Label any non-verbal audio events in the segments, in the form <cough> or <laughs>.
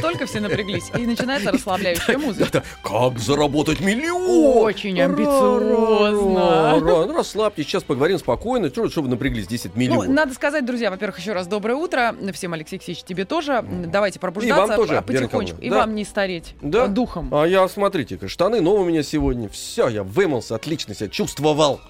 Только все напряглись. И начинается расслабляющая музыка. Как заработать миллион? Очень амбициозно. Ра- Расслабьтесь, сейчас поговорим спокойно. Что, вы напряглись? 10 Ну, миллионов. надо сказать, друзья, во-первых, еще раз доброе утро. Всем, Алексей Алексеевич, тебе тоже. Давайте пробуждаться И вам тоже, потихонечку. И вам не стареть Да? духом. А я, смотрите, штаны новые у меня сегодня. Все, я вымылся, отлично себя чувствовал.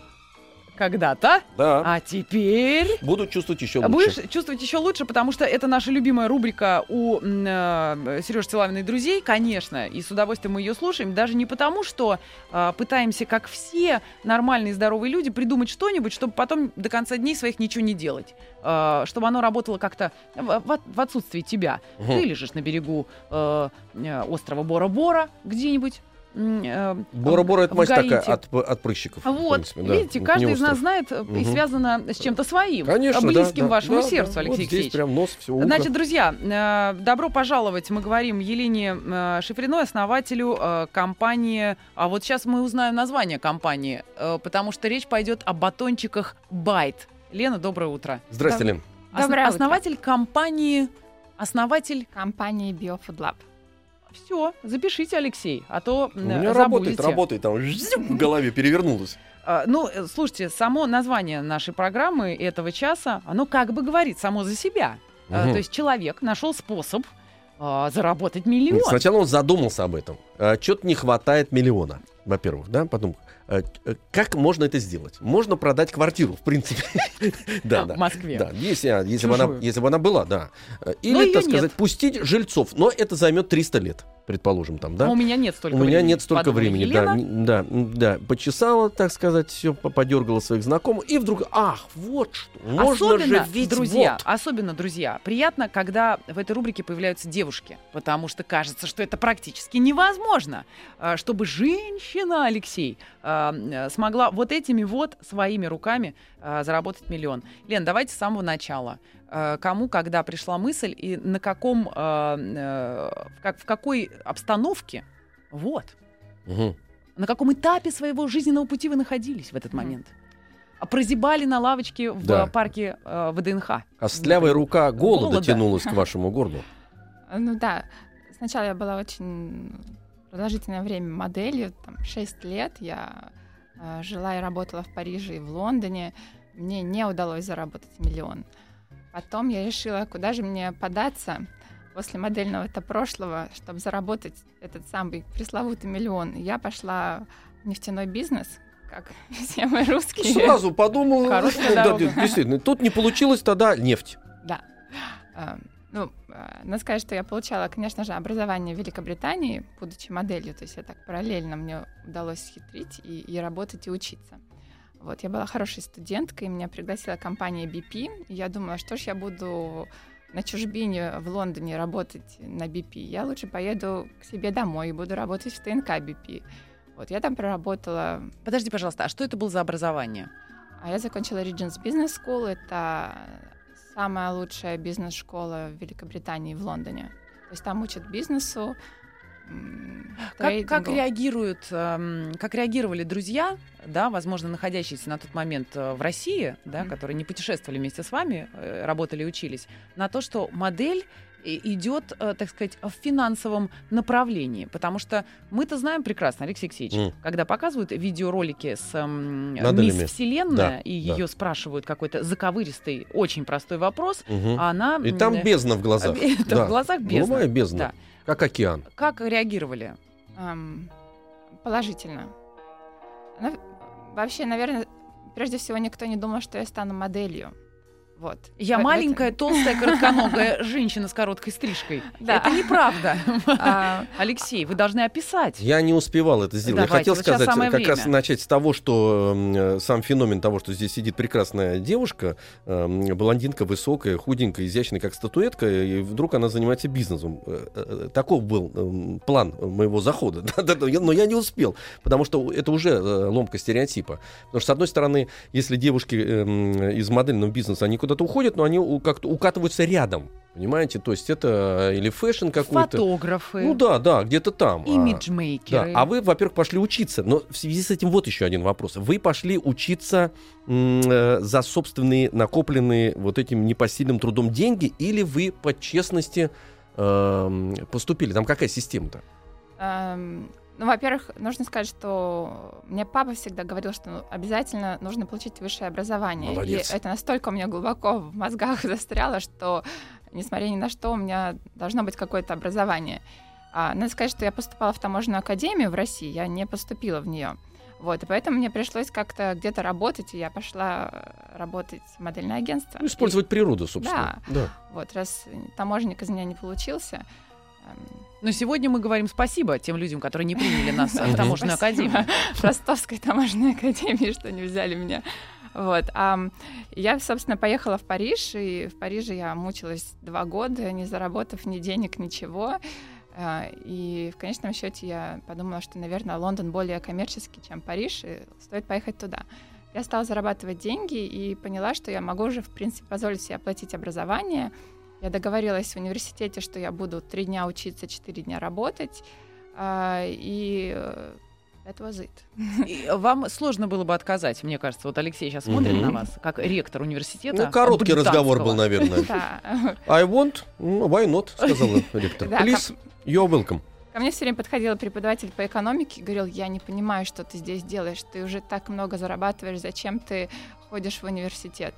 Когда-то. Да. А теперь... Буду чувствовать еще лучше. Будешь чувствовать еще лучше, потому что это наша любимая рубрика у Сережи Силавина и друзей, конечно, и с удовольствием мы ее слушаем, даже не потому, что а, пытаемся, как все нормальные здоровые люди, придумать что-нибудь, чтобы потом до конца дней своих ничего не делать, А, чтобы оно работало как-то в, в- в отсутствии тебя. Мгм. Ты лежишь на берегу э, э, острова Бора-Бора где-нибудь. Э, Бора-бора это в мазь такая от, от прыщиков. Вот, принципе, да. видите, Не каждый из нас знает э, и связано с чем-то своим, Конечно, близким да, вашему да, сердцу, да. Алексей Вот Алексеевич. здесь прям нос, все утро. Значит, друзья, э, добро пожаловать. Мы говорим Елене Шифриной, основателю компании. А вот сейчас мы узнаем название компании, потому что речь пойдет о батончиках Байт. Лена, доброе утро. Здрасте, Лен. Ос- Доброе утро. основатель компании. Основатель. компании BioFood Lab. Все, запишите, Алексей, а то У меня забудете. работает, работает, там <laughs> в голове перевернулось. А, Ну, э, слушайте, само название нашей программы этого часа, оно как бы говорит само за себя. Мгм. То есть человек нашел способ а, заработать миллион. Сначала он задумался об этом. Что-то не хватает миллиона, во-первых, да, потом. Э, э, Как можно это сделать? Можно продать квартиру, в принципе. <laughs> Да, в да. Москве. Да, если, а, если, бы она, если бы она была, да. Э, Но Или, так сказать, нет. пустить жильцов. Но это займет 300 лет, предположим, там, да? А у меня нет столько У меня времени. нет столько Подумала времени, Елена. да, да, да, почесала, так сказать, все, подергала своих знакомых, и вдруг, ах, вот что, можно особенно, же ведь друзья, вот. особенно, друзья, приятно, когда в этой рубрике появляются девушки, потому что кажется, что это практически невозможно, чтобы женщина, Алексей, э, смогла вот этими вот своими руками а, заработать миллион. Лен, давайте с самого начала. А, Кому, когда пришла мысль и на каком, э, как- в какой обстановке, вот, Мгм. на каком этапе своего жизненного пути вы находились в этот момент? А Прозябали на лавочке в Да. э, парке э, ВДНХ. Костлявая рука голода Голода. тянулась к <laughs> вашему горлу. Ну да, сначала я была очень продолжительное время моделью, там 6 лет. Я э, жила и работала в Париже и в Лондоне. Мне не удалось заработать миллион. Потом я решила, куда же мне податься после модельного-то прошлого, чтобы заработать этот самый пресловутый миллион. Я пошла в нефтяной бизнес, как <laughs> все мы русские. Сразу подумал, да, действительно, тут не получилось тогда нефть. Да. Ну, а, надо сказать, что я получала, конечно же, образование в Великобритании, будучи моделью. То есть я так параллельно мне удалось схитрить и, и работать, и учиться. Вот, я была хорошей студенткой, меня пригласила компания BP. И я думала, что ж я буду на чужбине в Лондоне работать на BP. Я лучше поеду к себе домой и буду работать в ТНК BP. Вот, я там проработала Подожди, пожалуйста, а что это было за образование? а я закончила Regents Business School. Это самая лучшая бизнес-школа в Великобритании, в Лондоне. То есть там учат бизнесу, Как, как реагируют, эм, как реагировали друзья, да, возможно, находящиеся на тот момент э, в России, да, Мгм. которые не путешествовали вместе с вами, э, работали и учились, на то, что модель идет, э, так сказать, в финансовом направлении. Потому что мы-то знаем прекрасно, Алексей Алексеевич, М. когда показывают видеоролики с эм, Моделями. Мисс Вселенная, Да, и да. ее спрашивают какой-то заковыристый, очень простой вопрос, Мгм. а она... И там бездна в глазах. <laughs> это Да. в глазах бездна. Голубая бездна, Да. как океан. Как реагировали? Положительно. Она- вообще, наверное, прежде всего никто не думал, что я стану моделью. Вот. Я в маленькая, толстая, коротконогая <laughs> женщина с короткой стрижкой. Да. Это неправда. <laughs> А, Алексей, вы должны описать. Я не успевал это сделать. Давайте, Я хотел сказать, как раз начать с того, что э, сам феномен того, что здесь сидит прекрасная девушка, э, блондинка, высокая, худенькая, изящная, как статуэтка, и вдруг она занимается бизнесом. Э, э, Таков был план моего захода. <laughs> Но я не успел, потому что это уже э, ломка стереотипа. Потому что, с одной стороны, если девушки э, м, из модельного бизнеса, они куда-то уходят, но они как-то укатываются рядом. Понимаете? То есть это или fashion какой-то. Фотографы, Ну да, да, где-то там. А, Да, имиджмейкеры. а вы, во-первых, пошли учиться. Но в связи с этим вот еще один вопрос. Вы пошли учиться э, за собственные накопленные вот этим непосильным трудом деньги, или вы по честности эм, поступили? Там какая система-то? Ну, во-первых, нужно сказать, что мне папа всегда говорил, что обязательно нужно получить высшее образование. Молодец. И это настолько у меня глубоко в мозгах <laughs> застряло, что, несмотря ни на что, у меня должно быть какое-то образование. А, надо сказать, что я поступала в таможенную академию в России, я не поступила в нее. Вот, и поэтому мне пришлось как-то где-то работать, и я пошла э, работать в модельное агентство. Ну, использовать природу, собственно. Да. И, вот, раз таможенник из меня не получился, эм, Но сегодня мы говорим спасибо тем людям, которые не приняли нас в таможенную академию. <laughs> Ростовской таможенной академии, что не взяли меня. Вот. А я, собственно, поехала в Париж, и в Париже я мучилась два года, не заработав ни денег, ничего. А, И в конечном счете я подумала, что, наверное, Лондон более коммерческий, чем Париж, и стоит поехать туда. Я стала зарабатывать деньги и поняла, что я могу уже, в принципе, позволить себе оплатить образование. Я договорилась в университете, что я буду три дня учиться, четыре дня работать. А, И э, that was it. <laughs> И Вам сложно было бы отказать, мне кажется. Вот Алексей сейчас смотрит Мгм. на вас, как ректор университета. Ну, короткий разговор был, наверное. <laughs> Да. <laughs> I want, ну, why not, сказала ректор. Да, Please, you're welcome. Ко мне все время подходил преподаватель по экономике и говорил, я не понимаю, что ты здесь делаешь, ты уже так много зарабатываешь, зачем ты ходишь в университет?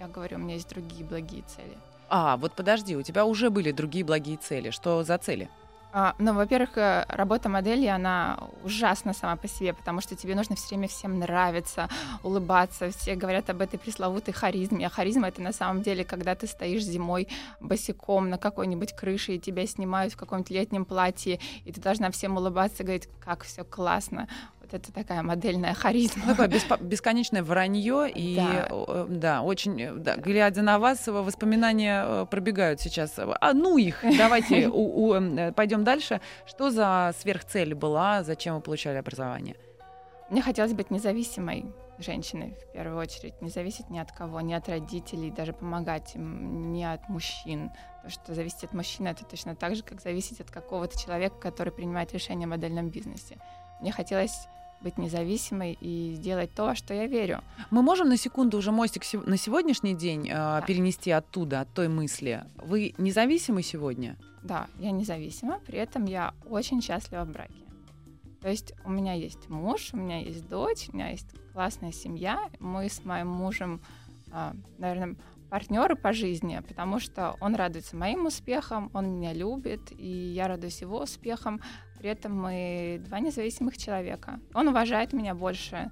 Я говорю, у меня есть другие благие цели. А, вот подожди, у тебя уже были другие благие цели. Что за цели? А, ну, во-первых, э, работа модели, она ужасна сама по себе, потому что тебе нужно все время всем нравиться, улыбаться. Все говорят об этой пресловутой харизме. А харизма — это на самом деле, когда ты стоишь зимой босиком на какой-нибудь крыше, и тебя снимают в каком-нибудь летнем платье, и ты должна всем улыбаться и говорить, как все классно. Это такая модельная харизма. Такое беспо- бесконечное вранье и Да. э, да, очень, э, да, глядя на вас, воспоминания э, пробегают сейчас. А ну их, давайте <laughs> у- у, э, пойдем дальше. Что за сверхцель была, зачем вы получали образование? Мне хотелось быть независимой женщиной, в первую очередь, не зависеть ни от кого, ни от родителей, даже помогать им, ни от мужчин. Потому что зависеть от мужчины это точно так же, как зависеть от какого-то человека, который принимает решения в модельном бизнесе. Мне хотелось быть независимой и сделать то, во что я верю. Мы можем на секунду уже мостик на сегодняшний день э, перенести оттуда, от той мысли. Вы независимы сегодня? Да, я независима, при этом я очень счастлива в браке. То есть у меня есть муж, у меня есть дочь, у меня есть классная семья. Мы с моим мужем, наверное, партнеры по жизни, потому что он радуется моим успехам, он меня любит, и я радуюсь его успехам. При этом мы два независимых человека. Он уважает меня больше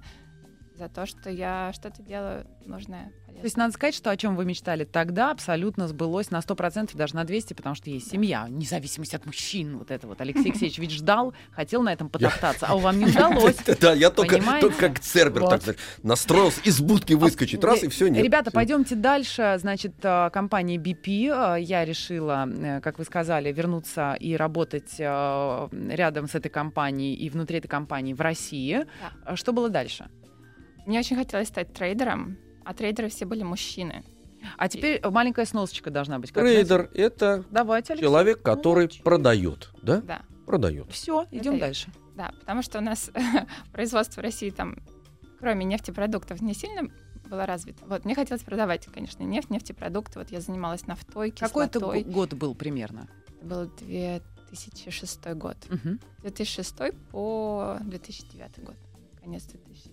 за то, что я что-то делаю нужное, полезное. То есть надо сказать, что о чем вы мечтали тогда, абсолютно сбылось на 100%, даже на 200%, потому что есть семья, независимость от мужчин. Вот это вот Алексей Алексеевич ведь ждал, хотел на этом потоптаться, а у вам не удалось. <laughs> Да, я только, как Цербер так настроился, из будки выскочить, раз и все, нет. Ребята, пойдемте дальше. Значит, э, компания BP. э, Я решила, э, как вы сказали, вернуться и работать рядом с этой компанией и внутри этой компании в России. Что было дальше? Мне очень хотелось стать трейдером, а трейдеры все были мужчины. А теперь маленькая сносочка должна быть. как Трейдер — это Давайте, Алексей. человек, который Ну, продает, да? Да, Продает. Все, идем дальше. да, потому что у нас <laughs> производство в России там, кроме нефтепродуктов, не сильно было развито. Вот, мне хотелось продавать, конечно, нефть, нефтепродукты. Вот я занималась нафтой, Какой это кислотой. год был примерно? Это был 2006 год. Мгм. 2006 по 2009 год. Конец 2008.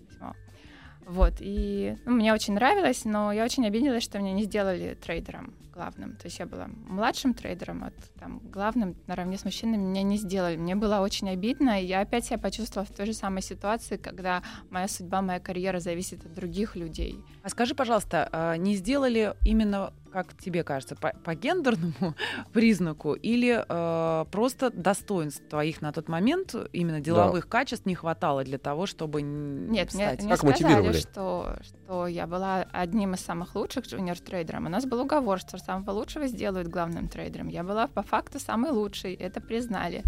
Вот, и ну, мне очень нравилось, но я очень обиделась, что меня не сделали трейдером главным. То есть я была младшим трейдером, а там главным наравне с мужчинами меня не сделали. Мне было очень обидно, и я опять себя почувствовала в той же самой ситуации, когда моя судьба, моя карьера зависит от других людей. А скажи, пожалуйста, а не сделали именно как тебе кажется, по, по гендерному <laughs> признаку или э, просто достоинств твоих на тот момент, именно деловых да. качеств не хватало для того, чтобы Нет, стать? Нет, мне как сказали, что, что я была одним из самых лучших junior-трейдером. У нас был уговор, что самого лучшего сделают главным трейдером. Я была по факту самой лучшей, это признали.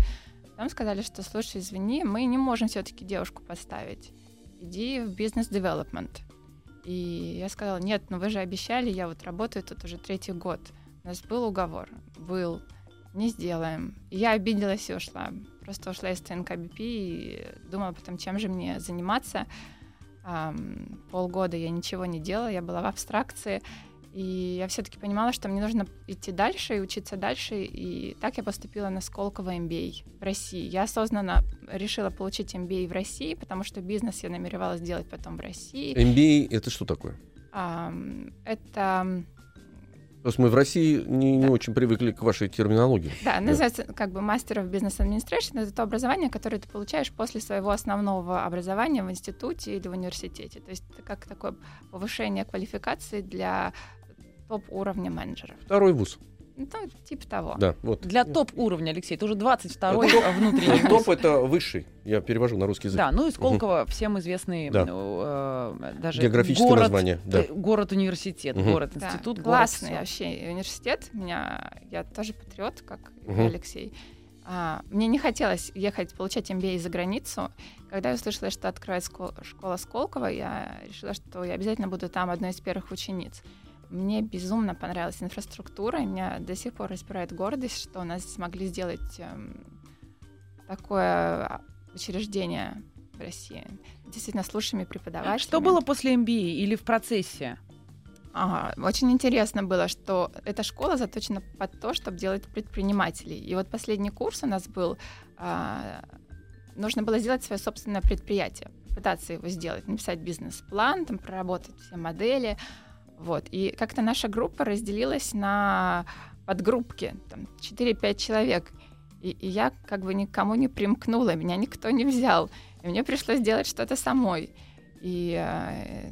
Потом сказали, что, слушай, извини, мы не можем все-таки девушку поставить. Иди в business development. И я сказала, нет, ну вы же обещали, я вот работаю тут уже третий год. У нас был уговор, был, не сделаем. И я обиделась и ушла. Просто ушла из ТНК-БП и думала потом, чем же мне заниматься. Полгода я ничего не делала, я была в абстракции. И я все-таки понимала, что мне нужно идти дальше и учиться дальше. И так я поступила на Сколково MBA в России. Я осознанно решила получить MBA в России, потому что бизнес я намеревалась делать потом в России. MBA — это что такое? Um, это то есть мы в России не, да. не очень привыкли к вашей терминологии. Да, да. называется как бы of Business Administration. Это то образование, которое ты получаешь после своего основного образования в институте или в университете. То есть это как такое повышение квалификации для топ-уровня менеджеров. Второй вуз. Ну, типа того. Да, вот. Для топ-уровня, Алексей, это уже 22-й топ, внутренний <laughs> Топ — это высший, я перевожу на русский язык. Да, ну и Сколково угу. всем известный да. э, даже Географическое город, название. Да. Э, город-университет, угу. город-институт, да, город Классный вообще университет. Меня, я тоже патриот, как угу. Алексей. А, мне не хотелось ехать получать MBA за границу. Когда я услышала, что открывает школа Сколково, я решила, что я обязательно буду там одной из первых учениц. Мне безумно понравилась инфраструктура, меня до сих пор распирает гордость, что у нас смогли сделать эм, такое а, учреждение в России. Действительно, с лучшими преподавателями. Что было после MBA или в процессе? Ага, очень интересно было, что эта школа заточена под то, чтобы делать предпринимателей. И вот последний курс у нас был, а, нужно было сделать свое собственное предприятие, пытаться его сделать, написать бизнес-план, там проработать все модели, вот. И как-то наша группа разделилась на подгруппки, там 4-5 человек. И, и я как бы никому не примкнула, меня никто не взял. И мне пришлось делать что-то самой. И э,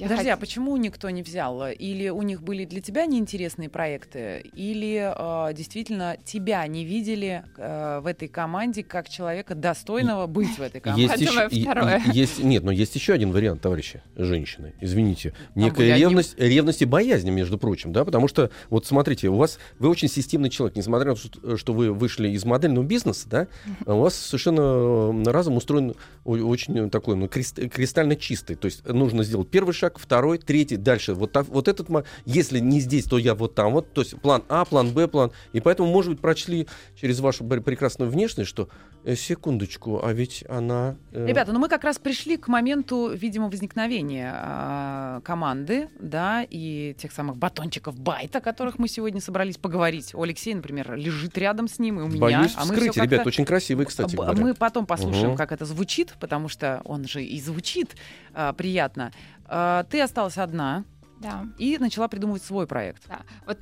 я Подожди, хот... а почему никто не взял? Или у них были для тебя неинтересные проекты, или э, действительно тебя не видели э, в этой команде как человека достойного быть в этой команде? Есть еще, второе. Есть, нет, но есть еще один вариант, товарищи, женщины. Извините, некая а ревность, не... ревность и боязнь, между прочим, да, потому что вот смотрите, у вас вы очень системный человек, несмотря на то, что вы вышли из модельного бизнеса, да, у вас совершенно разум устроен очень такой, ну, кристально чистый. То есть нужно сделать первый шаг шаг, второй, третий, дальше. Вот, так, вот этот, если не здесь, то я вот там. Вот, то есть план А, план Б, план. И поэтому, может быть, прочли через вашу прекрасную внешность, что э, секундочку, а ведь она... Э... Ребята, ну мы как раз пришли к моменту, видимо, возникновения э, команды, да, и тех самых батончиков байта, о которых мы сегодня собрались поговорить. У Алексея, например, лежит рядом с ним, и у меня. Боюсь а мы вскрыть, ребят, очень красивый, кстати говоря. Мы потом послушаем, угу. как это звучит, потому что он же и звучит э, приятно. А, ты осталась одна. Да. И начала придумывать свой проект. Да. Вот,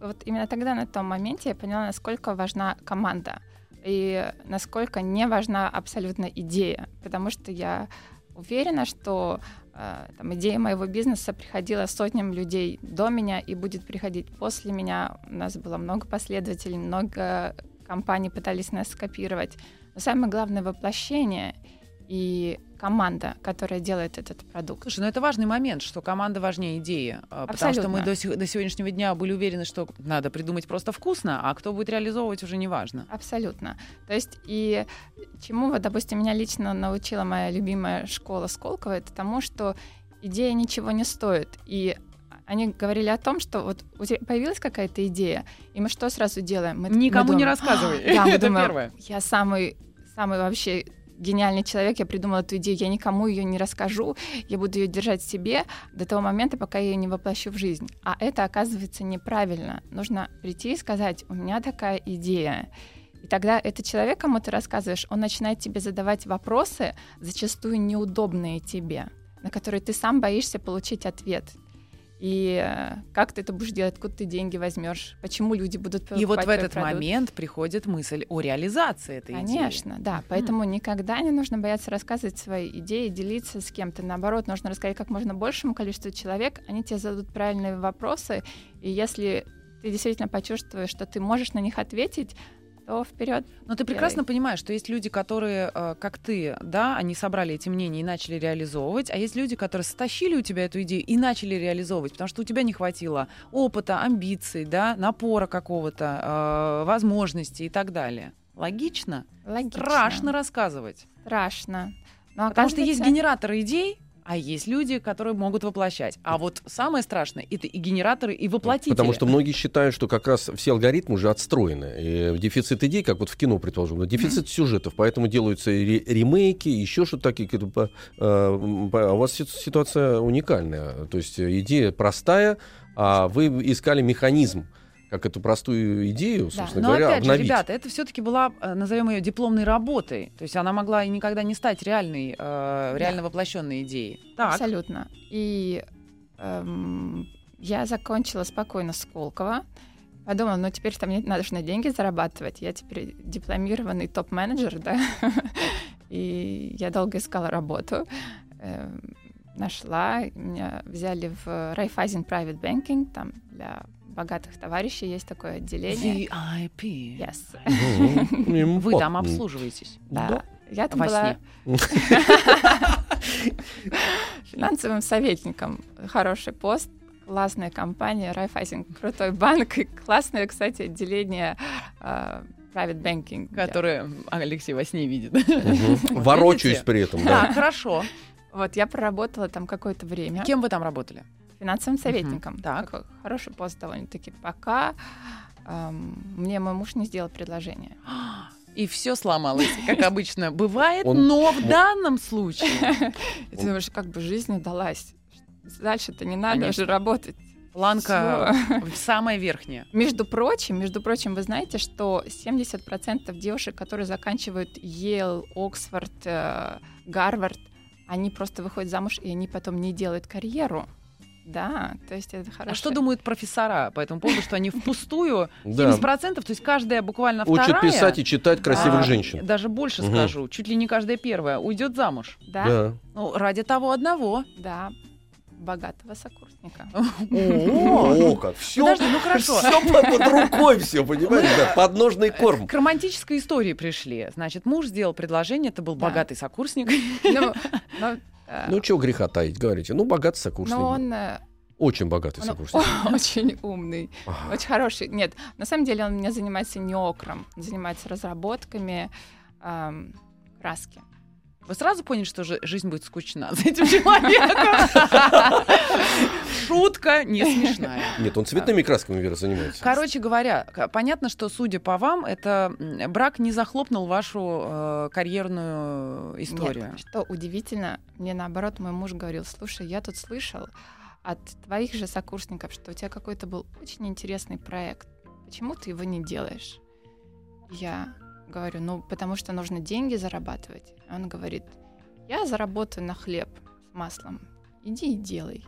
вот именно тогда, на том моменте, я поняла, насколько важна команда и насколько не важна абсолютно идея, потому что я уверена, что э, там, идея моего бизнеса приходила сотням людей до меня и будет приходить после меня. У нас было много последователей, много компаний пытались нас скопировать. Но самое главное воплощение — и команда, которая делает этот продукт. Слушай, ну это важный момент, что команда важнее идеи. Абсолютно. Потому что мы до, до сегодняшнего дня были уверены, что надо придумать просто вкусно, а кто будет реализовывать, уже не важно. Абсолютно. То есть и чему, вот, допустим, меня лично научила моя любимая школа Сколково, это тому, что идея ничего не стоит. И они говорили о том, что вот у тебя появилась какая-то идея, и мы что сразу делаем? Мы, Никому <laughs> мы думаем, не рассказывай. Да, мы думаем, первое. я самый, самый вообще гениальный человек, я придумала эту идею, я никому ее не расскажу, я буду ее держать себе до того момента, пока я ее не воплощу в жизнь. А это оказывается неправильно. Нужно прийти и сказать, у меня такая идея. И тогда этот человек, кому ты рассказываешь, он начинает тебе задавать вопросы, зачастую неудобные тебе. на которые ты сам боишься получить ответ. И э, как ты это будешь делать, откуда ты деньги возьмешь, почему люди будут И вот в этот продукт. момент приходит мысль о реализации этой идеи. Конечно, да. Поэтому никогда не нужно бояться рассказывать свои идеи, делиться с кем-то. Наоборот, нужно рассказать как можно большему количеству человек. Они тебе зададут правильные вопросы. И если ты действительно почувствуешь, что ты можешь на них ответить, то вперед. Но ты прекрасно понимаешь, что есть люди, которые, э, как ты, да, они собрали эти мнения и начали реализовывать, а есть люди, которые стащили у тебя эту идею и начали реализовывать, потому что у тебя не хватило опыта, амбиций, да, напора какого-то, э, возможностей и так далее. Логично? Логично. Страшно рассказывать. Страшно. Но Потому что есть генераторы идей, а есть люди, которые могут воплощать. А вот самое страшное это и генераторы, и воплотители. Потому что многие считают, что как раз все алгоритмы уже отстроены. И дефицит идей, как вот в кино, предположим, но дефицит сюжетов, поэтому делаются ремейки, еще что-то такие. э, А у вас си- ситуация уникальная. То есть идея простая, а вы искали механизм, как эту простую идею, Да, собственно Но говоря, опять же, обновить. ребята, это все-таки была, э, назовем ее дипломной работой. То есть она могла и никогда не стать реальной, э, реально воплощенной идеей. Так. Абсолютно. И эм, я закончила спокойно Сколково. Подумала, ну теперь там мне надо же на деньги зарабатывать. Я теперь дипломированный топ-менеджер, да. <laughs> И я долго искала работу. Эм, Нашла, меня взяли в Raiffeisen Private Banking, там для богатых товарищей есть такое отделение. VIP. Yes. Мгм. Вы там обслуживаетесь. Да. Я там Во была сне. <laughs> финансовым советником. Хороший пост, классная компания, Райфайзинг, крутой банк и классное, кстати, отделение э, private banking. Которые Алексей во сне видит. Мгм. <laughs> Ворочаюсь при этом, да. Да, хорошо. Вот я проработала там какое-то время Кем вы там работали? Финансовым советником. Так. Такой хороший пост довольно-таки. Пока эм, мне мой муж не сделал предложение. <gasps> И все сломалось, как <laughs> обычно бывает, Он- но в данном случае <laughs> ты думаешь, как бы жизнь удалась. Дальше-то не надо Конечно. уже работать. планка <laughs> самая верхняя. Между прочим, между прочим, вы знаете, что 70% девушек, которые заканчивают Йейл, Оксфорд, э, Гарвард, они просто выходят замуж, и они потом не делают карьеру. Да, то есть это хорошо. А что думают профессора по этому поводу, что они впустую <laughs> Да. 70%, то есть каждая буквально вторая... Учат писать и читать красивых женщин. Даже больше скажу, чуть ли не каждая первая уйдет замуж. Да, да, Да. Ну, ради того одного. богатого сокурсника. <laughs> О, как все. Подожди, ну хорошо. Все под, под рукой, все, понимаете? Да, подножный корм. К романтической истории пришли. Значит, муж сделал предложение, это был Да. богатый сокурсник. <laughs> Ну, э, Ну, чего греха таить, говорите. Ну, богатый сокурсник. но он, э, Очень богатый он сокурсник. <laughs> очень умный. Ага. Очень хороший. Нет, на самом деле он у меня занимается не окром, он занимается разработками эм, краски. Вы сразу поняли, что же- жизнь будет скучна за этим человеком? Шутка не смешная. Нет, он цветными красками, Вера, занимается. Короче говоря, понятно, что, судя по вам, это брак не захлопнул вашу э, карьерную историю. Нет, что удивительно, мне наоборот мой муж говорил, слушай, я тут слышал от твоих же сокурсников, что у тебя какой-то был очень интересный проект. Почему ты его не делаешь? Я говорю, ну, потому что нужно деньги зарабатывать. Он говорит, я заработаю на хлеб с маслом. Иди и делай.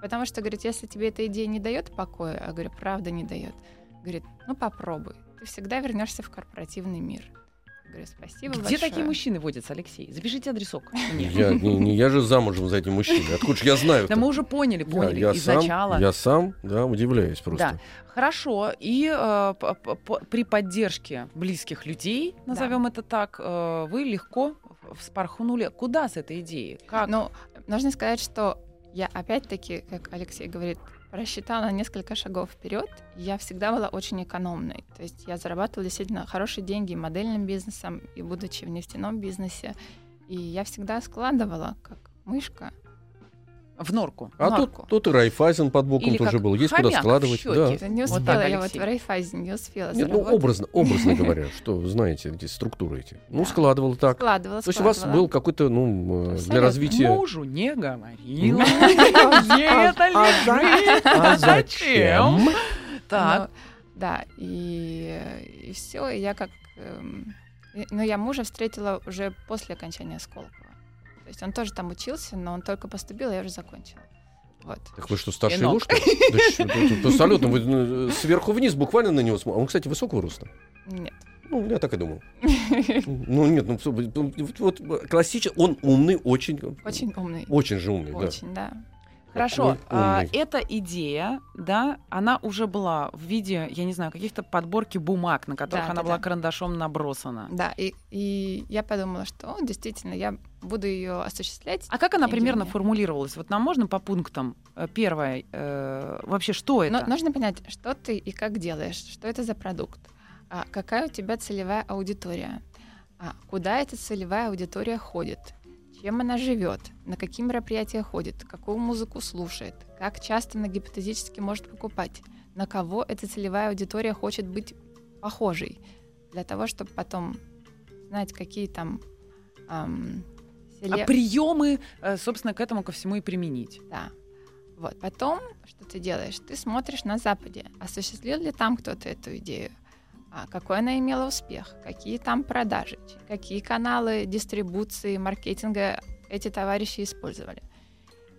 Потому что, говорит, если тебе эта идея не дает покоя, а говорю, правда не дает, говорит, ну попробуй. Ты всегда вернешься в корпоративный мир. Говорю, спасибо Где большое. такие мужчины водятся, Алексей? Запишите адресок. Я, не, не я же замужем за этим мужчиной. Откуда же я знаю? Да мы уже поняли, поняли я, из сам, начала. я сам, да, удивляюсь просто. Да. Хорошо. И э, при поддержке близких людей, назовем это так, э, вы легко вспорхнули. Куда с этой идеей? Как? Ну, нужно сказать, что я опять-таки, как Алексей говорит, просчитала несколько шагов вперед. Я всегда была очень экономной. То есть я зарабатывала действительно хорошие деньги модельным бизнесом, и будучи в нефтяном бизнесе. И я всегда складывала, как мышка. В норку. А Норку. тут, тут и Райфайзен под боком Или тоже был. Есть куда в складывать. щёке. Да. Не Вот успела, так, я вот в Райфайзе не успела Нет, ну, образно, образно <laughs> говоря, что знаете, эти структуры эти. Ну, Да. складывал так. Складывала, То есть у вас был какой-то, ну, э, для развития... Мужу не говорила. Ну, <laughs> это лежит. А зачем? Так. Ну, да, и, все, я как... эм, но я мужа встретила уже после окончания Сколково. Есть он тоже там учился, но он только поступил, а я уже закончила. Вот. Так вы что, старше его, что ли? Абсолютно. Вы ну, сверху вниз буквально на него смотрите. Он, кстати, высокого роста. Нет. Ну, я так и думал. Ну, нет, ну, вот классический, он умный, очень, Очень умный. очень же умный, да. Очень, да. Хорошо, а, эта идея, да, она уже была в виде, я не знаю, каких-то подборки бумаг, на которых Да, она да, была да. карандашом набросана. Да, и, и я подумала, что действительно я буду ее осуществлять. А как она примерно формулировалась? Вот нам можно по пунктам? Э, Первое, э, вообще, что это? Но нужно понять, что ты и как делаешь, что это за продукт, а, какая у тебя целевая аудитория, а, куда эта целевая аудитория ходит, чем она живет, на какие мероприятия ходит, какую музыку слушает, как часто она гипотетически может покупать, на кого эта целевая аудитория хочет быть похожей, для того, чтобы потом знать, какие там ам, А селе- приемы, э, собственно, к этому ко всему и применить. Да. Вот. Потом, что ты делаешь? Ты смотришь на Западе. Осуществил ли там кто-то эту идею? А какой она имела успех? Какие там продажи? Какие каналы дистрибуции, маркетинга эти товарищи использовали?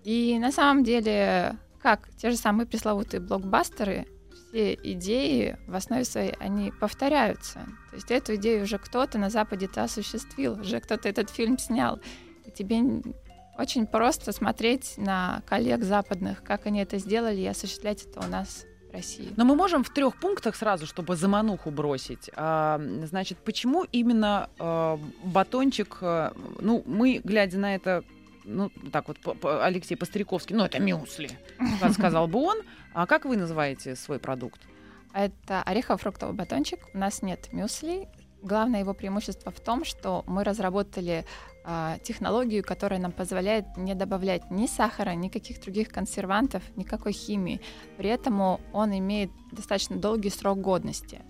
И на самом деле, как те же самые пресловутые блокбастеры, все идеи в основе своей, они повторяются. То есть эту идею уже кто-то на Западе-то осуществил, уже кто-то этот фильм снял. И тебе очень просто смотреть на коллег западных, как они это сделали, и осуществлять это у нас России. Но мы можем в трех пунктах сразу, чтобы замануху бросить. А, значит, почему именно а, батончик? а, ну, мы, глядя на это, ну, так вот, по- по- Алексей Постряковский, ну, это мюсли, <laughs> сказал бы он. А как вы называете свой продукт? Это орехово-фруктовый батончик. У нас нет мюсли. Главное его преимущество в том, что мы разработали технологию, которая нам позволяет не добавлять ни сахара, ни каких других консервантов, никакой химии. При этом он имеет достаточно долгий срок годности.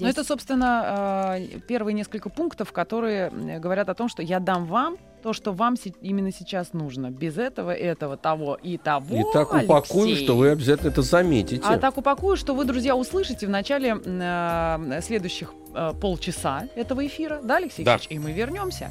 Ну, это, собственно, а, первые несколько пунктов, которые говорят о том, что я дам вам то, что вам именно сейчас нужно. Без этого, этого, того и того. И так упакую, Алексей. что вы обязательно это заметите. А так упакую, что вы, друзья, услышите в начале э, следующих э, полчаса этого эфира. Да, Алексей Да. И мы вернемся.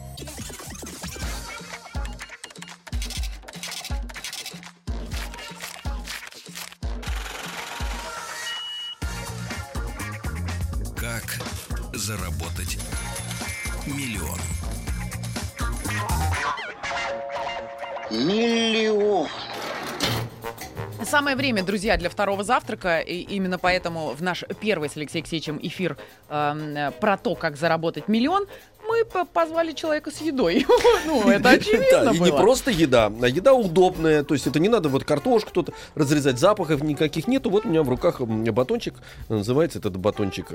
Миллион. Самое время, друзья, для второго завтрака. И именно поэтому в наш первый с Алексеем Алексеевичем эфир э, про то, как заработать миллион, мы по- позвали человека с едой. <laughs> Ну, это Да, очевидно и не было. просто еда, а еда удобная. То есть это не надо вот картошку тут разрезать, запахов никаких нету. Вот у меня в руках батончик, называется этот батончик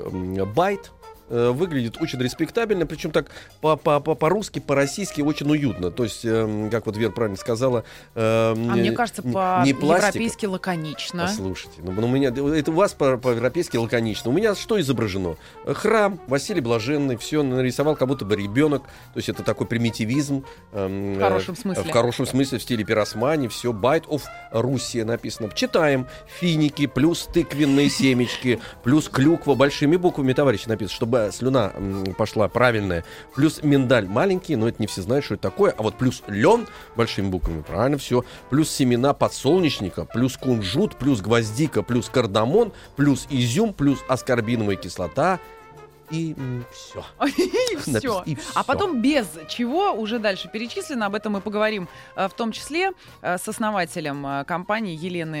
байт. Э, Выглядит очень респектабельно, причем так по- по- по- по-русски, по-российски очень уютно. То есть, эм, как вот Вера правильно сказала... А мне кажется, по-европейски лаконично. Послушайте, ну, ну, у меня это у вас по- по-европейски лаконично. У меня что изображено? Э, Храм, Василий Блаженный, все нарисовал, как будто бы ребенок. То есть это такой примитивизм. эм, В хорошем э, смысле. В хорошем смысле, в стиле пиросмани, все. Байт of Руссия написано. Читаем. Финики, плюс тыквенные семечки, плюс клюква большими буквами, товарищи, написано, чтобы слюна м, пошла правильная. Плюс миндаль маленький, но это не все знают, что это такое. А вот плюс лен большими буквами, правильно все. Плюс семена подсолнечника, плюс кунжут, плюс гвоздика, плюс кардамон, плюс изюм, плюс аскорбиновая кислота. И все. <laughs> И все. А потом без чего уже дальше перечислено, об этом мы поговорим э, в том числе э, с основателем э, компании Елены,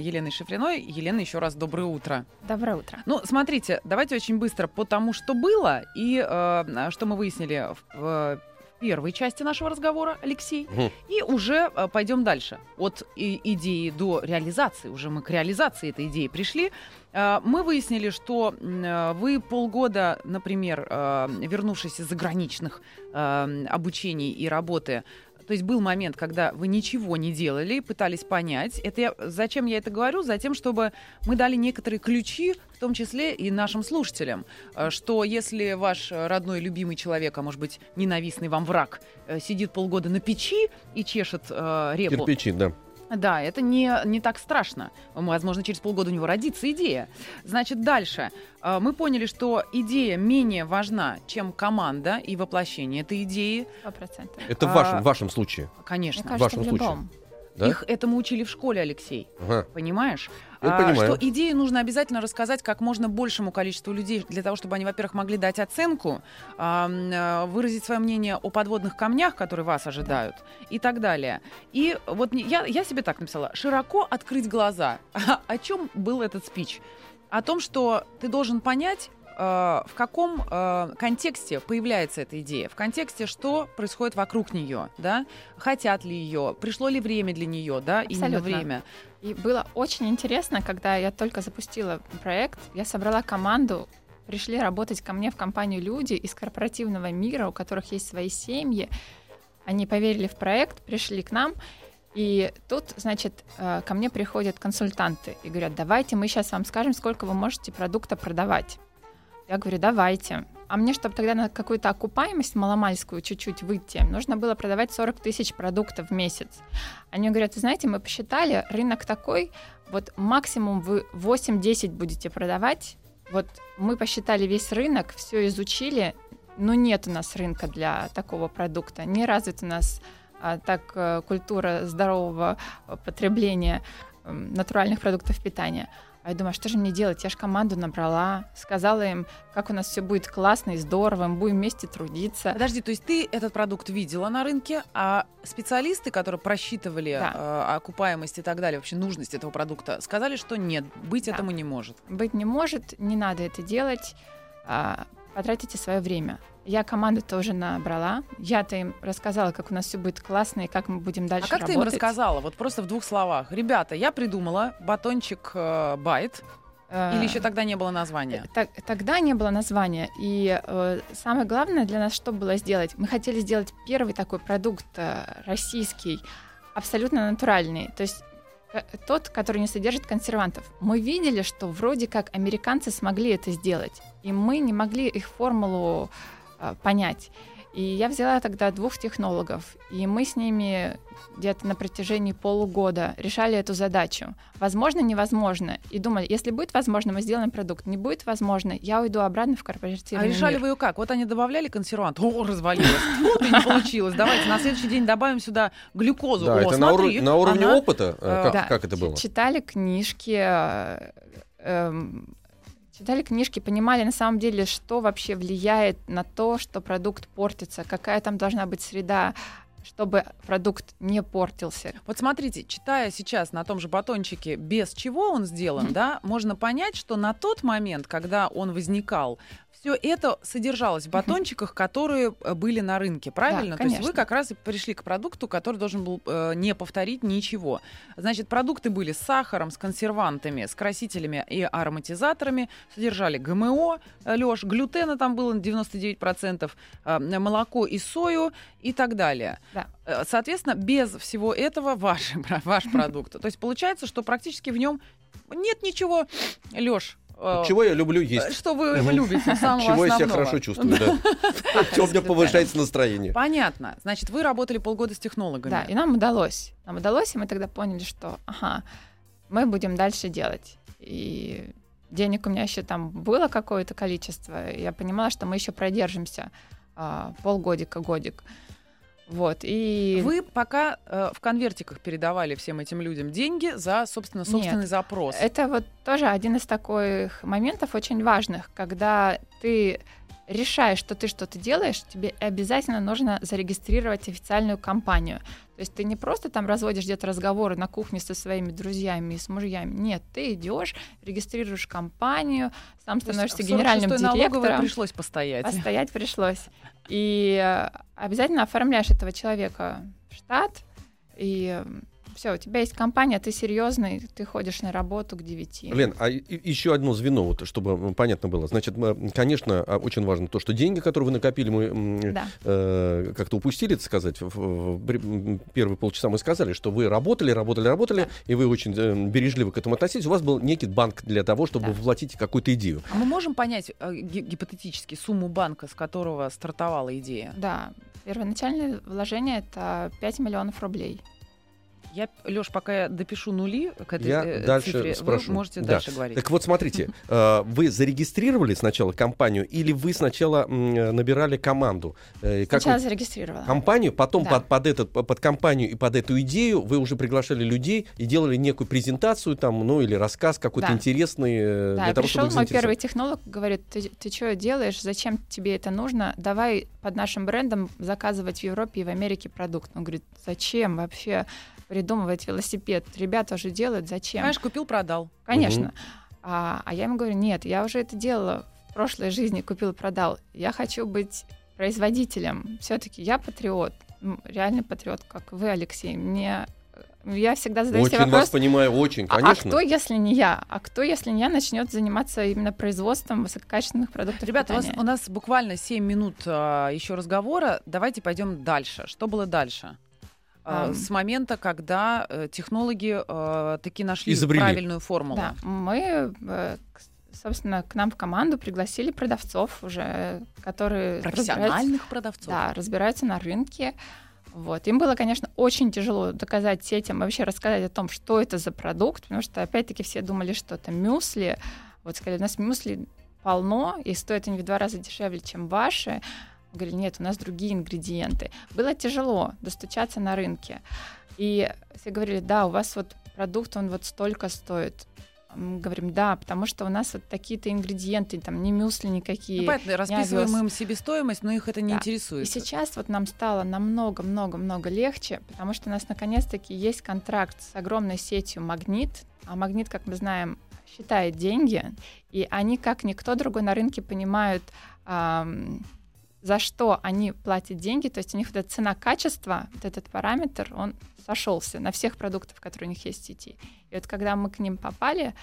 Еленой Шифриной. Елена, еще раз доброе утро. Доброе утро. Ну, смотрите, давайте очень быстро по тому, что было и что мы выяснили в первой части нашего разговора, Алексей, Мгм. и уже э, пойдем дальше. От и- идеи до реализации, уже мы к реализации этой идеи пришли. Э, Мы выяснили, что э, вы полгода, например, э, вернувшись из заграничных э, обучений и работы, то есть был момент, когда вы ничего не делали, пытались понять. Это я, зачем я это говорю? Затем, чтобы мы дали некоторые ключи, в том числе и нашим слушателям, э, что если ваш родной, любимый человек, а может быть ненавистный вам враг, э, сидит полгода на печи и чешет э, репу, Кирпичи, да. Да, это не, не так страшно. Возможно, через полгода у него родится идея. Значит, дальше. А, Мы поняли, что идея менее важна, чем команда и воплощение этой идеи. Сто процентов. Это в А, вашем, в вашем случае. Мне Конечно. кажется, вашем в случае. Да? Их этому учили в школе, Алексей. Ага. Понимаешь? Я А, понимаю. Что идею нужно обязательно рассказать как можно большему количеству людей, для того, чтобы они, во-первых, могли дать оценку, а, выразить свое мнение о подводных камнях, которые вас ожидают, и так далее. И вот я, я себе так написала: широко открыть глаза. <laughs> О чем был этот спич? О том, что ты должен понять, в каком э, контексте появляется эта идея, в контексте, что происходит вокруг нее, да, хотят ли ее, пришло ли время для нее, да, именно Абсолютно. время. И было очень интересно, когда я только запустила проект, я собрала команду, пришли работать ко мне в компанию люди из корпоративного мира, у которых есть свои семьи. Они поверили в проект, пришли к нам, и тут, значит, э, ко мне приходят консультанты и говорят, давайте мы сейчас вам скажем, сколько вы можете продукта продавать. Я говорю, давайте. А мне, чтобы тогда на какую-то окупаемость маломальскую чуть-чуть выйти, нужно было продавать 40 тысяч продуктов в месяц. Они говорят, вы знаете, мы посчитали, рынок такой, вот максимум вы 8-10 будете продавать. Вот мы посчитали весь рынок, все изучили, но нет у нас рынка для такого продукта. Не развит у нас а, так э, культура здорового потребления э, натуральных продуктов питания. А я думаю, а что же мне делать? Я же команду набрала, сказала им, как у нас все будет классно и здорово, мы будем вместе трудиться. Подожди, то есть ты этот продукт видела на рынке, а специалисты, которые просчитывали Да. э, окупаемость и так далее, вообще нужность этого продукта, сказали, что нет, быть Да. этому не может. быть не может, не надо это делать, а, потратите свое время. Я команду тоже набрала, я-то им рассказала, как у нас все будет классно и как мы будем дальше а как ты им работать. рассказала? Вот просто в двух словах. Ребята, я придумала батончик э, байт, Э, или еще тогда не было названия? Так- тогда не было названия. И э, самое главное для нас, что было сделать? Мы хотели сделать первый такой продукт э, российский, абсолютно натуральный. То есть э, тот, который не содержит консервантов. Мы видели, что вроде как американцы смогли это сделать, и мы не могли их формулу э, понять. И я взяла тогда двух технологов, и мы с ними где-то на протяжении полугода решали эту задачу. Возможно, невозможно. И думали, если будет возможно, мы сделаем продукт. Не будет возможно, я уйду обратно в корпоративный А решали мир. вы ее как? Вот они добавляли консервант, о, развалилось, вот и не получилось. Давайте на следующий день добавим сюда глюкозу. Да, это на, уровне опыта, э, э, как, это было? Читали книжки, э, эм, читали книжки, понимали на самом деле, что вообще влияет на то, что продукт портится, какая там должна быть среда, чтобы продукт не портился. Вот смотрите, читая сейчас на том же батончике, без чего он сделан, да, можно понять, что на тот момент, когда он возникал, все это содержалось в батончиках, которые э, были на рынке, правильно? То есть вы как раз и пришли к продукту, который должен был э, не повторить ничего. Значит, продукты были с сахаром, с консервантами, с красителями и ароматизаторами, содержали ГМО, Леш, глютена там было 99%, э, молоко и сою и так далее. Да. Э, Соответственно, без всего этого ваш, <laughs> ваш продукт. То есть получается, что практически в нем нет ничего, Леш, Чего я люблю есть? что вы любите, самого Чего я себя хорошо чувствую, да. <laughs> Чего у меня повышается настроение. Понятно. Значит, вы работали полгода с технологами. Да, и нам удалось. Нам удалось, и мы тогда поняли, что, ага, мы будем дальше делать. И денег у меня еще там было какое-то количество. Я понимала, что мы еще продержимся а, полгодика, годик. Вот, и... Вы пока э, в конвертиках передавали всем этим людям деньги за, собственно, собственный запрос. Это вот тоже один из таких моментов очень важных, когда ты решаешь, что ты что-то делаешь, тебе обязательно нужно зарегистрировать официальную компанию. То есть ты не просто там разводишь где-то разговоры на кухне со своими друзьями и с мужьями. Нет, ты идешь, регистрируешь компанию, сам становишься генеральным 46-й налоговой директором. пришлось постоять. Постоять пришлось. И э, обязательно оформляешь этого человека в штат, и все, у тебя есть компания, ты серьезный, ты ходишь на работу к 9. Лен, а еще одно звено, вот, чтобы понятно было. Значит, конечно, а, очень важно то, что деньги, которые вы накопили, мы Да. э, как-то упустили, так сказать. В, в- в первые полчаса мы сказали, что вы работали, работали, работали, и вы очень э, бережливо к этому относились. У вас был некий банк для того, чтобы Да. воплотить какую-то идею. А мы можем понять э, ги- гипотетически сумму банка, с которого стартовала идея? Да, первоначальное вложение это 5 миллионов рублей. Я, Леш, пока я допишу нули к этой Я э, дальше цифре, спрошу. вы можете Да. дальше говорить. Так вот, смотрите, э, вы зарегистрировали сначала компанию или вы сначала э, набирали команду? Э, как Сначала вы- зарегистрировала. компанию, потом Да. под, под, этот, под компанию и под эту идею вы уже приглашали людей и делали некую презентацию там, ну или рассказ какой-то Да. интересный Да, для и того, пришел чтобы мой первый технолог, говорит, ты, ты что делаешь, зачем тебе это нужно? Давай под нашим брендом заказывать в Европе и в Америке продукт. Он говорит, зачем вообще придумывать велосипед? Ребята уже делают, зачем? Понимаешь, купил, продал. Конечно. А, а я ему говорю, нет, я уже это делала в прошлой жизни, купил, продал. Я хочу быть производителем. Все-таки я патриот, м, реальный патриот, как вы, Алексей. Мне э, я всегда задаю себе Очень вопрос, вас понимаю, очень, а- а конечно. кто, если не я? А кто, если не я, начнет заниматься именно производством высококачественных продуктов Ребята, у, питания? у нас буквально 7 минут а, еще разговора. Давайте пойдем дальше. Что было дальше? А. С момента, когда э, технологи э, таки нашли Изобрели. правильную формулу. Да, мы, э, собственно, к нам в команду пригласили продавцов уже, которые Профессиональных продавцов. Да, разбираются на рынке. Вот. Им было, конечно, очень тяжело доказать детям, вообще рассказать о том, что это за продукт, потому что, опять-таки, все думали, что это мюсли. Вот сказали, у нас мюсли полно, и стоят они в два раза дешевле, чем ваши. Говорили, нет, у нас другие ингредиенты. Было тяжело достучаться на рынке. И все говорили, да, у вас вот продукт, он вот столько стоит. Мы говорим, да, потому что у нас вот такие-то ингредиенты, там не мюсли никакие. Ну, понятно, расписываем овес. им себестоимость, но их это не Да. интересует. И сейчас вот нам стало намного-много-много легче, потому что у нас наконец-таки есть контракт с огромной сетью «Магнит», а «Магнит», как мы знаем, считает деньги, и они, как никто другой на рынке, понимают, ам, за что они платят деньги, то есть у них вот эта цена-качество, вот этот параметр, он сошелся на всех продуктах, которые у них есть в сети. И вот когда мы к ним попали,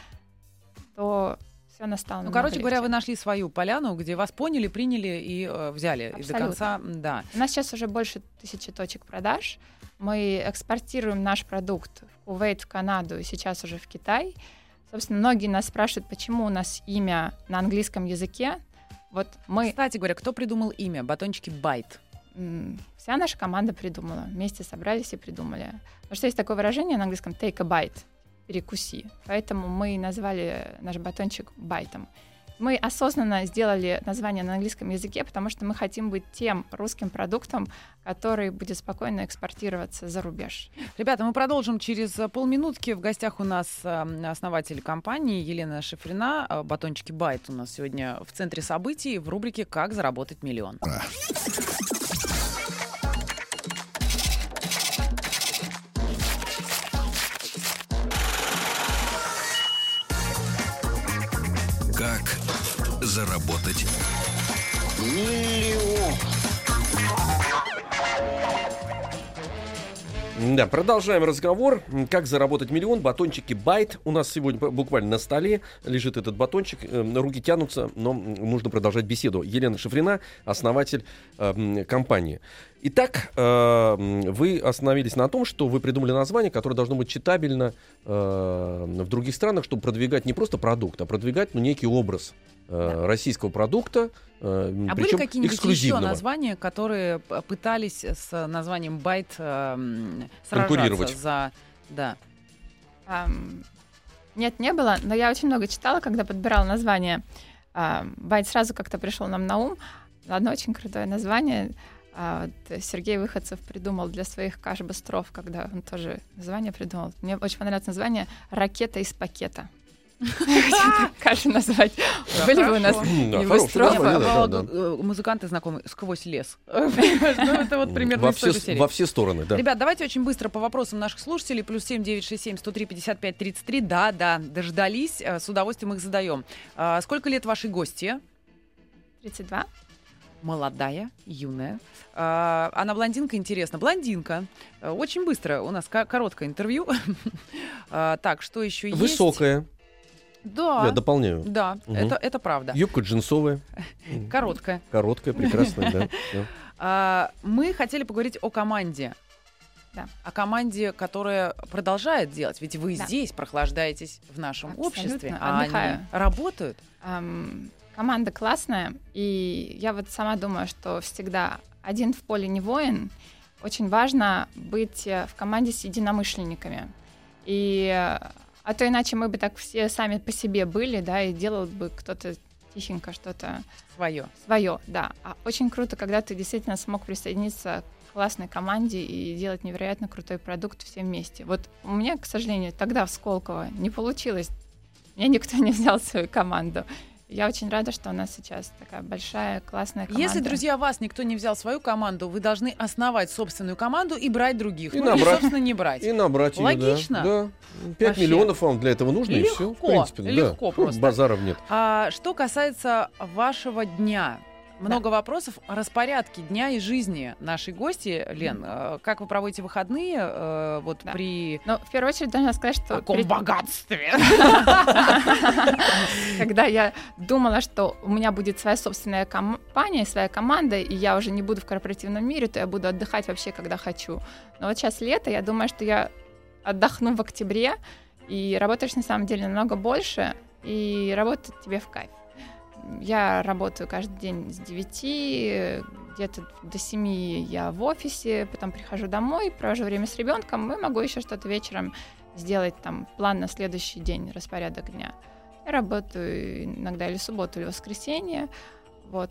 то все настало Ну, короче говоря, легче. вы нашли свою поляну, где вас поняли, приняли и э, взяли. И до Абсолютно. конца, да. У нас сейчас уже больше тысячи точек продаж. Мы экспортируем наш продукт в Кувейт, в Канаду и сейчас уже в Китай. Собственно, многие нас спрашивают, почему у нас имя на английском языке. Вот мы, Кстати говоря, кто придумал имя? Батончики Байт. вся наша команда придумала. Вместе собрались и придумали. Потому что есть такое выражение на английском take a bite, перекуси. Поэтому мы назвали наш батончик байтом. Мы осознанно сделали название на английском языке, потому что мы хотим быть тем русским продуктом, который будет спокойно экспортироваться за рубеж. Ребята, мы продолжим через полминутки. В гостях у нас э, основатель компании Елена Шифрина. Э, Батончики Байт у нас сегодня в центре событий в рубрике «Как заработать миллион». Да, продолжаем разговор. Как заработать миллион? Батончики Байт. У нас сегодня буквально на столе лежит этот батончик. Э, Руки тянутся, но нужно продолжать беседу. Елена Шифрина, основатель э, компании. Итак, э, вы остановились на том, что вы придумали название, которое должно быть читабельно э, в других странах, чтобы продвигать не просто продукт, а продвигать ну, некий образ э, российского продукта, А были какие-нибудь еще названия, которые пытались с названием Байт сражаться за... Да. Ам, Нет, не было, но я очень много читала, когда подбирала название. Байт сразу как-то пришел нам на ум. Одно очень крутое название. А, вот Сергей Выходцев придумал для своих каш-быстров, когда он тоже название придумал. Мне очень понравилось название «Ракета из пакета». <laughs> Кашу назвать. Были бы у нас Музыканты знакомы сквозь лес. <laughs> Ну, Это вот примерно все, во все стороны, да. Ребят, давайте очень быстро по вопросам наших слушателей. Плюс семь девять шесть семь сто три пятьдесят пять тридцать три. Да, да, дождались. э, С удовольствием их задаем. А, Сколько лет вашей гости? 32. Молодая, юная. А, Она блондинка, интересно. Блондинка. Э, Очень быстро. У нас ко- короткое интервью. <laughs> А, Так, что еще есть? Высокая, Да. я дополняю. Да, Мгм. это, это правда. Юбка джинсовая. <laughs> Короткая. Короткая, прекрасная, да. <laughs> А, Мы хотели поговорить о команде. Да. О команде, которая продолжает делать. Ведь вы Да. здесь прохлаждаетесь в нашем Абсолютно. обществе, а они работают. Команда классная, и я вот сама думаю, что всегда один в поле не воин. очень важно быть э, в команде с единомышленниками. И э, а то иначе мы бы так все сами по себе были, да, и делал бы кто-то тихенько что-то Свое. свое, да. А очень круто, когда ты действительно смог присоединиться к классной команде и делать невероятно крутой продукт все вместе. Вот у меня, к сожалению, тогда в Сколково не получилось. Меня никто <laughs> не взял в свою команду. Я очень рада, что у нас сейчас такая большая, классная команда. Если, друзья, вас никто не взял свою команду, вы должны основать собственную команду и брать других. И ну, или, набрать. собственно, не брать. И набрать да. Логично? Да. 5 Вообще. миллионов вам для этого нужно, и все. В Легко, принципе, да. легко Фу, просто. Базаров нет. А что касается вашего дня, много вопросов о распорядке дня и жизни нашей гости, Лен. э, Как вы проводите выходные э, вот Да. при Но в первую очередь должна сказать, что таком перед- богатстве? <laughs> когда я думала, что у меня будет своя собственная компания, своя команда, и я уже не буду в корпоративном мире, то я буду отдыхать вообще, когда хочу. Но вот сейчас лето, я думаю, что я отдохну в октябре, и работаешь на самом деле намного больше, и работать тебе в кайф. Я работаю каждый день с 9, где-то до 7 я в офисе, потом прихожу домой, провожу время с ребенком, и могу еще что-то вечером сделать, там, план на следующий день, распорядок дня. Я работаю иногда или субботу, или воскресенье. Вот.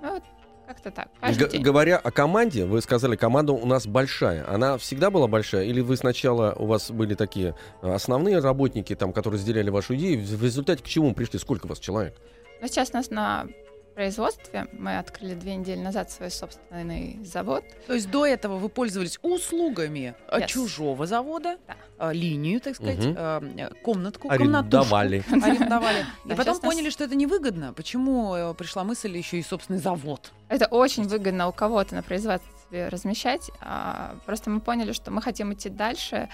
Ну, вот как-то так. Г- день. Говоря о команде, вы сказали, команда у нас большая. Она всегда была большая? Или вы сначала, у вас были такие э, основные работники, там, которые разделяли вашу идею, в результате к чему пришли? Сколько вас человек? Но сейчас у нас на производстве мы открыли две недели назад свой собственный завод. То есть до этого вы пользовались услугами э, Yes. чужого завода, Да. э, линию, так сказать, э, комнатку, комнатушку. <laughs> Арендовали. Арендовали. И потом поняли, что это невыгодно. Почему пришла мысль еще и собственный завод? Это очень выгодно у кого-то на производстве размещать. а, Просто мы поняли, что мы хотим идти дальше.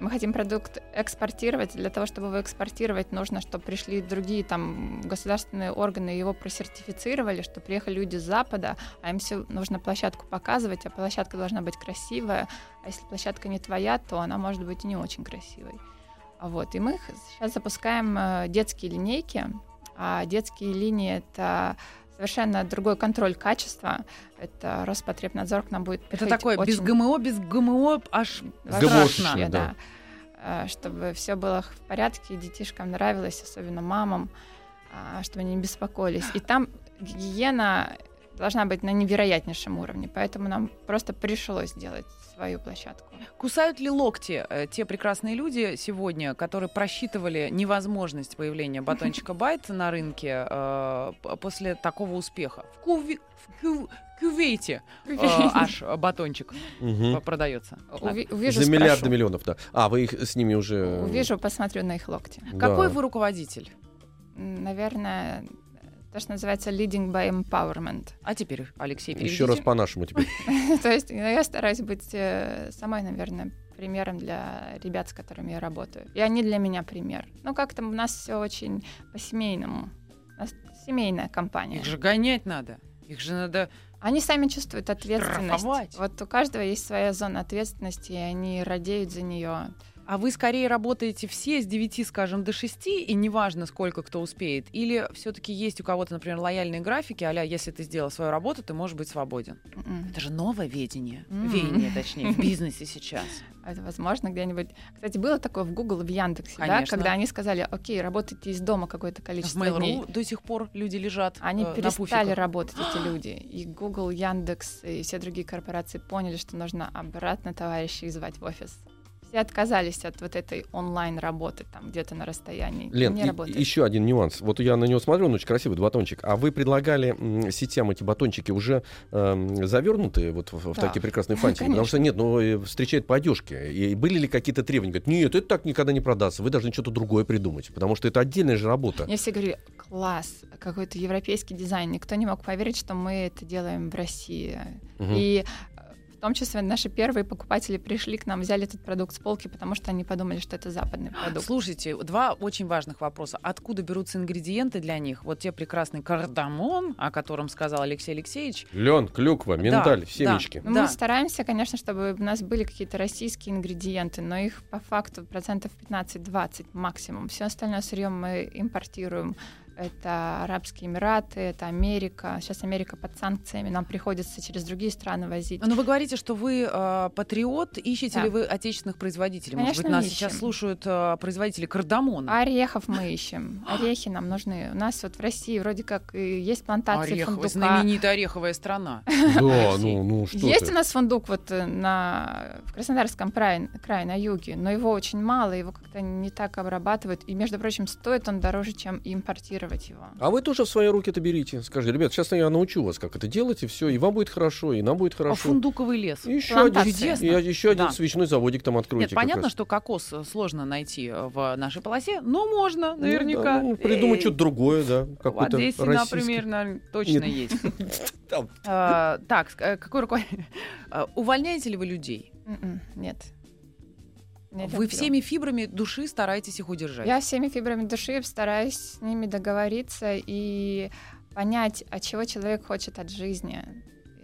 Мы хотим продукт экспортировать. Для того, чтобы его экспортировать, нужно, чтобы пришли другие там государственные органы его просертифицировали, что приехали люди с Запада, а им все нужно площадку показывать, а площадка должна быть красивая. А если площадка не твоя, то она может быть не очень красивой. А Вот. И мы сейчас запускаем э, детские линейки. А детские линии — это совершенно другой контроль качества. Это Роспотребнадзор к нам будет Это такое, без очень ГМО, без ГМО аж страшно. да. да. Э, Чтобы все было в порядке, и детишкам нравилось, особенно мамам, а, чтобы они не беспокоились. И там гигиена должна быть на невероятнейшем уровне, поэтому нам просто пришлось сделать свою площадку. Кусают ли локти э, те прекрасные люди сегодня, которые просчитывали невозможность появления <laughs> батончика Байт на рынке э, после такого успеха? В, Куви- в Кю- Кювейте э, <laughs> аж батончик продается. Уви- увижу, За миллиарды спрошу. миллионов, да. А, вы их с ними уже... Увижу, посмотрю на их локти. Да. Какой вы руководитель? Наверное, то, что называется leading by empowerment. А теперь, Алексей, переведите. Еще раз по-нашему теперь. <laughs> То есть ну, я стараюсь быть э, самой, наверное, примером для ребят, с которыми я работаю. И они для меня пример. Ну, как-то у нас все очень по-семейному. У нас семейная компания. Их же гонять надо. Их же надо... Они сами чувствуют ответственность. Штрафовать. Вот у каждого есть своя зона ответственности, и они радеют за нее. А вы скорее работаете все с 9, скажем, до 6, и неважно, сколько кто успеет? Или все-таки есть у кого-то, например, лояльные графики, а если ты сделал свою работу, ты можешь быть свободен? М-м. Это же новое ведение. М. Веяние, точнее, в <laughs> бизнесе сейчас. Это возможно где-нибудь. Кстати, было такое в Google и в Яндексе, да, когда они сказали, окей, работайте из дома какое-то В количество дней. Mail.ru до сих пор люди лежат Они э, на перестали пуфиках. работать, эти <gasps> люди. И Google, Яндекс и все другие корпорации поняли, что нужно обратно товарищей звать в офис. Все отказались от вот этой онлайн-работы, там где-то на расстоянии. Лен, не и- еще один нюанс. Вот я на него смотрю, он очень красивый батончик. А вы предлагали сетям эти батончики уже эм, завернутые вот в, в Да. такие прекрасные <laughs> фантики? Потому что нет, ну э, встречают по одежке. И были ли какие-то требования? Говорят, нет, это так никогда не продастся. Вы должны что-то другое придумать. Потому что это отдельная же работа. Мне все говорили, класс, какой-то европейский дизайн. Никто не мог поверить, что мы это делаем в России. Мгм. И э, в том числе наши первые покупатели пришли к нам, взяли этот продукт с полки, потому что они подумали, что это западный продукт. Слушайте, два очень важных вопроса. Откуда берутся ингредиенты для них? Вот те прекрасный кардамон, о котором сказал Алексей Алексеевич. Лен, клюква, миндаль, семечки. Ну, Да. Мы стараемся, конечно, чтобы у нас были какие-то российские ингредиенты, но их по факту процентов 15-20 максимум. Все остальное сырье мы импортируем это Арабские Эмираты, это Америка. Сейчас Америка под санкциями, нам приходится через другие страны возить. Но вы говорите, что вы э, патриот. Ищете Да. ли вы отечественных производителей? Может Конечно, быть, нас ищем. сейчас слушают э, производители кардамона. Орехов мы <laughs> ищем. Орехи нам нужны. У нас вот в России вроде как и есть плантации Ореховая, фундука. знаменитая ореховая страна. <laughs> Да, России. ну, ну что Есть у нас фундук вот э, на, в Краснодарском крае, крае, на юге, но его очень мало, его как-то не так обрабатывают. И, между прочим, стоит он дороже, чем импортировать его. А вы тоже в свои руки это берите. Скажите, ребят, сейчас я научу вас, как это делать, и все, и вам будет хорошо, и нам будет А хорошо. фундуковый лес. И еще один, и еще один Да. свечной заводик там откройте. Нет, понятно, раз. что кокос э, сложно найти э, в нашей полосе, но можно, Ну наверняка. да, ну, придумать Эй, что-то другое, да. Одессе, российский. например, наверное, точно Нет. есть. <laughs> А, Так, э, какой руководитель? <laughs> Увольняете ли вы людей? М-м, Нет. Не Вы люблю. всеми фибрами души стараетесь их удержать. Я всеми фибрами души стараюсь с ними договориться и понять, от чего человек хочет от жизни.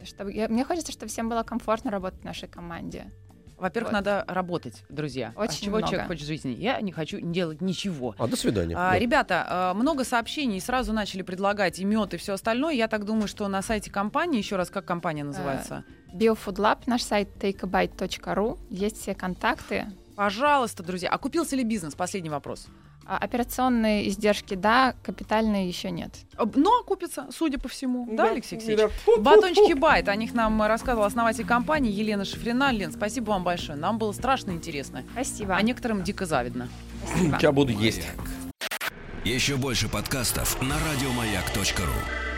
Чтобы, я- мне хочется, чтобы всем было комфортно работать в нашей команде. Во-первых, Вот. надо работать, друзья. а Очень чего много. человек хочет в жизни? Я не хочу делать ничего. А, до свидания. А, Да. Ребята, а, много сообщений, сразу начали предлагать и мед, и все остальное. Я так думаю, что на сайте компании, еще раз, как компания называется? BioFood Lab, наш сайт takeabite.ru, есть все контакты. Пожалуйста, друзья. Окупился ли бизнес? Последний вопрос. А операционные издержки, да, капитальные еще нет. А, Но окупится, судя по всему. Да, Алексей Алексеевич? Да. Батончики Байт, о них нам рассказывал основатель компании Елена Шифрина. Лен, спасибо вам большое. Нам было страшно интересно, Спасибо. а некоторым дико завидно. Спасибо. Я буду есть. Еще больше подкастов на радиомаяк.ру.